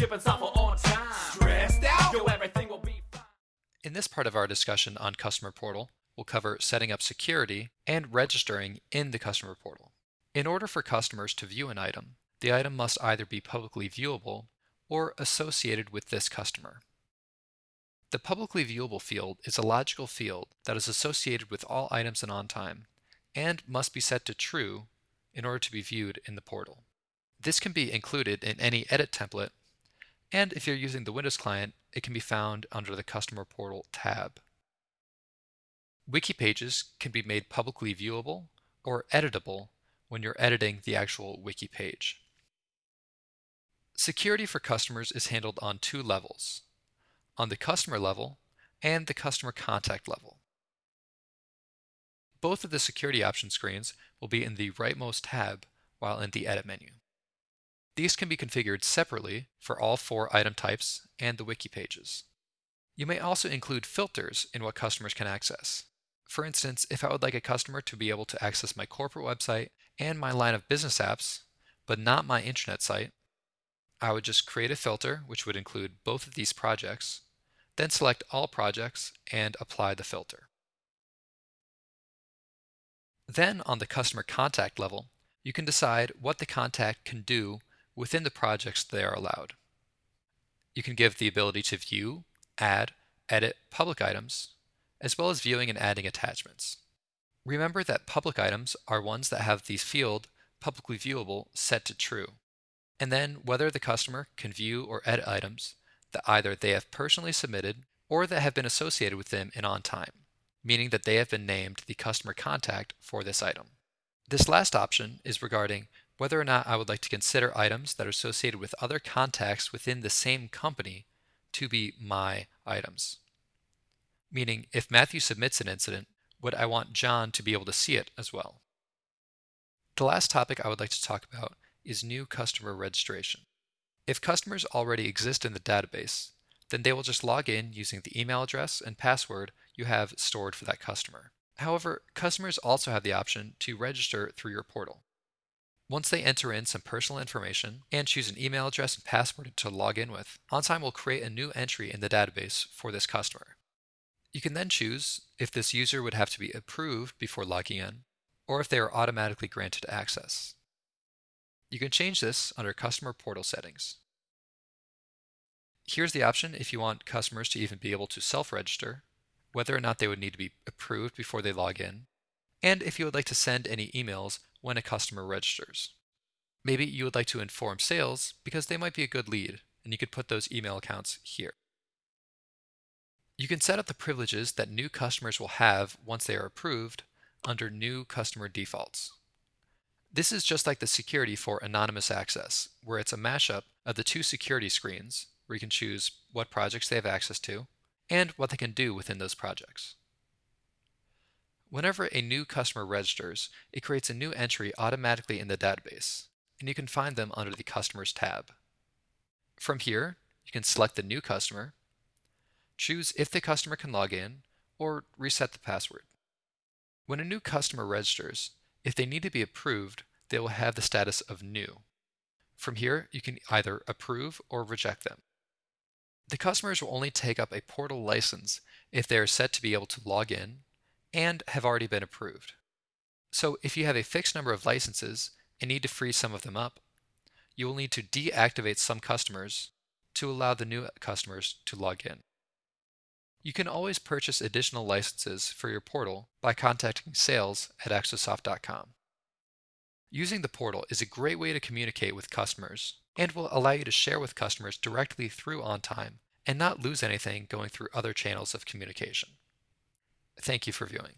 shipping software on time. Stressed out? Yo, everything will be fine. In this part of our discussion on Customer Portal, we'll cover setting up security and registering in the Customer Portal. In order for customers to view an item, the item must either be publicly viewable or associated with this customer. The publicly viewable field is a logical field that is associated with all items in OnTime and must be set to true in order to be viewed in the portal. This can be included in any edit template, and if you're using the Windows client, it can be found under the Customer Portal tab. Wiki pages can be made publicly viewable or editable when you're editing the actual wiki page. Security for customers is handled on two levels, on the customer level and the customer contact level. Both of the security option screens will be in the rightmost tab while in the edit menu. These can be configured separately for all four item types and the wiki pages. You may also include filters in what customers can access. For instance, if I would like a customer to be able to access my corporate website and my line of business apps, but not my intranet site, I would just create a filter which would include both of these projects, then select all projects and apply the filter. Then on the customer contact level, you can decide what the contact can do within the projects they are allowed. You can give the ability to view, add, edit public items, as well as viewing and adding attachments. Remember that public items are ones that have the field publicly viewable set to true, and then whether the customer can view or edit items that either they have personally submitted or that have been associated with them in OnTime, meaning that they have been named the customer contact for this item. This last option is regarding whether or not I would like to consider items that are associated with other contacts within the same company to be my items. Meaning, if Matthew submits an incident, would I want John to be able to see it as well? The last topic I would like to talk about is new customer registration. If customers already exist in the database, then they will just log in using the email address and password you have stored for that customer. However, customers also have the option to register through your portal. Once they enter in some personal information and choose an email address and password to log in with, OnTime will create a new entry in the database for this customer. You can then choose if this user would have to be approved before logging in, or if they are automatically granted access. You can change this under Customer Portal Settings. Here's the option if you want customers to even be able to self-register, whether or not they would need to be approved before they log in, and if you would like to send any emails when a customer registers. Maybe you would like to inform sales because they might be a good lead, and you could put those email accounts here. You can set up the privileges that new customers will have once they are approved under New Customer Defaults. This is just like the security for anonymous access, where it's a mashup of the two security screens, where you can choose what projects they have access to and what they can do within those projects. Whenever a new customer registers, it creates a new entry automatically in the database, and you can find them under the Customers tab. From here, you can select the new customer, choose if the customer can log in, or reset the password. When a new customer registers, if they need to be approved, they will have the status of new. From here, you can either approve or reject them. The customers will only take up a portal license if they are set to be able to log in and have already been approved. So if you have a fixed number of licenses and need to free some of them up, you will need to deactivate some customers to allow the new customers to log in. You can always purchase additional licenses for your portal by contacting sales at axosoft.com. Using the portal is a great way to communicate with customers and will allow you to share with customers directly through OnTime and not lose anything going through other channels of communication. Thank you for viewing.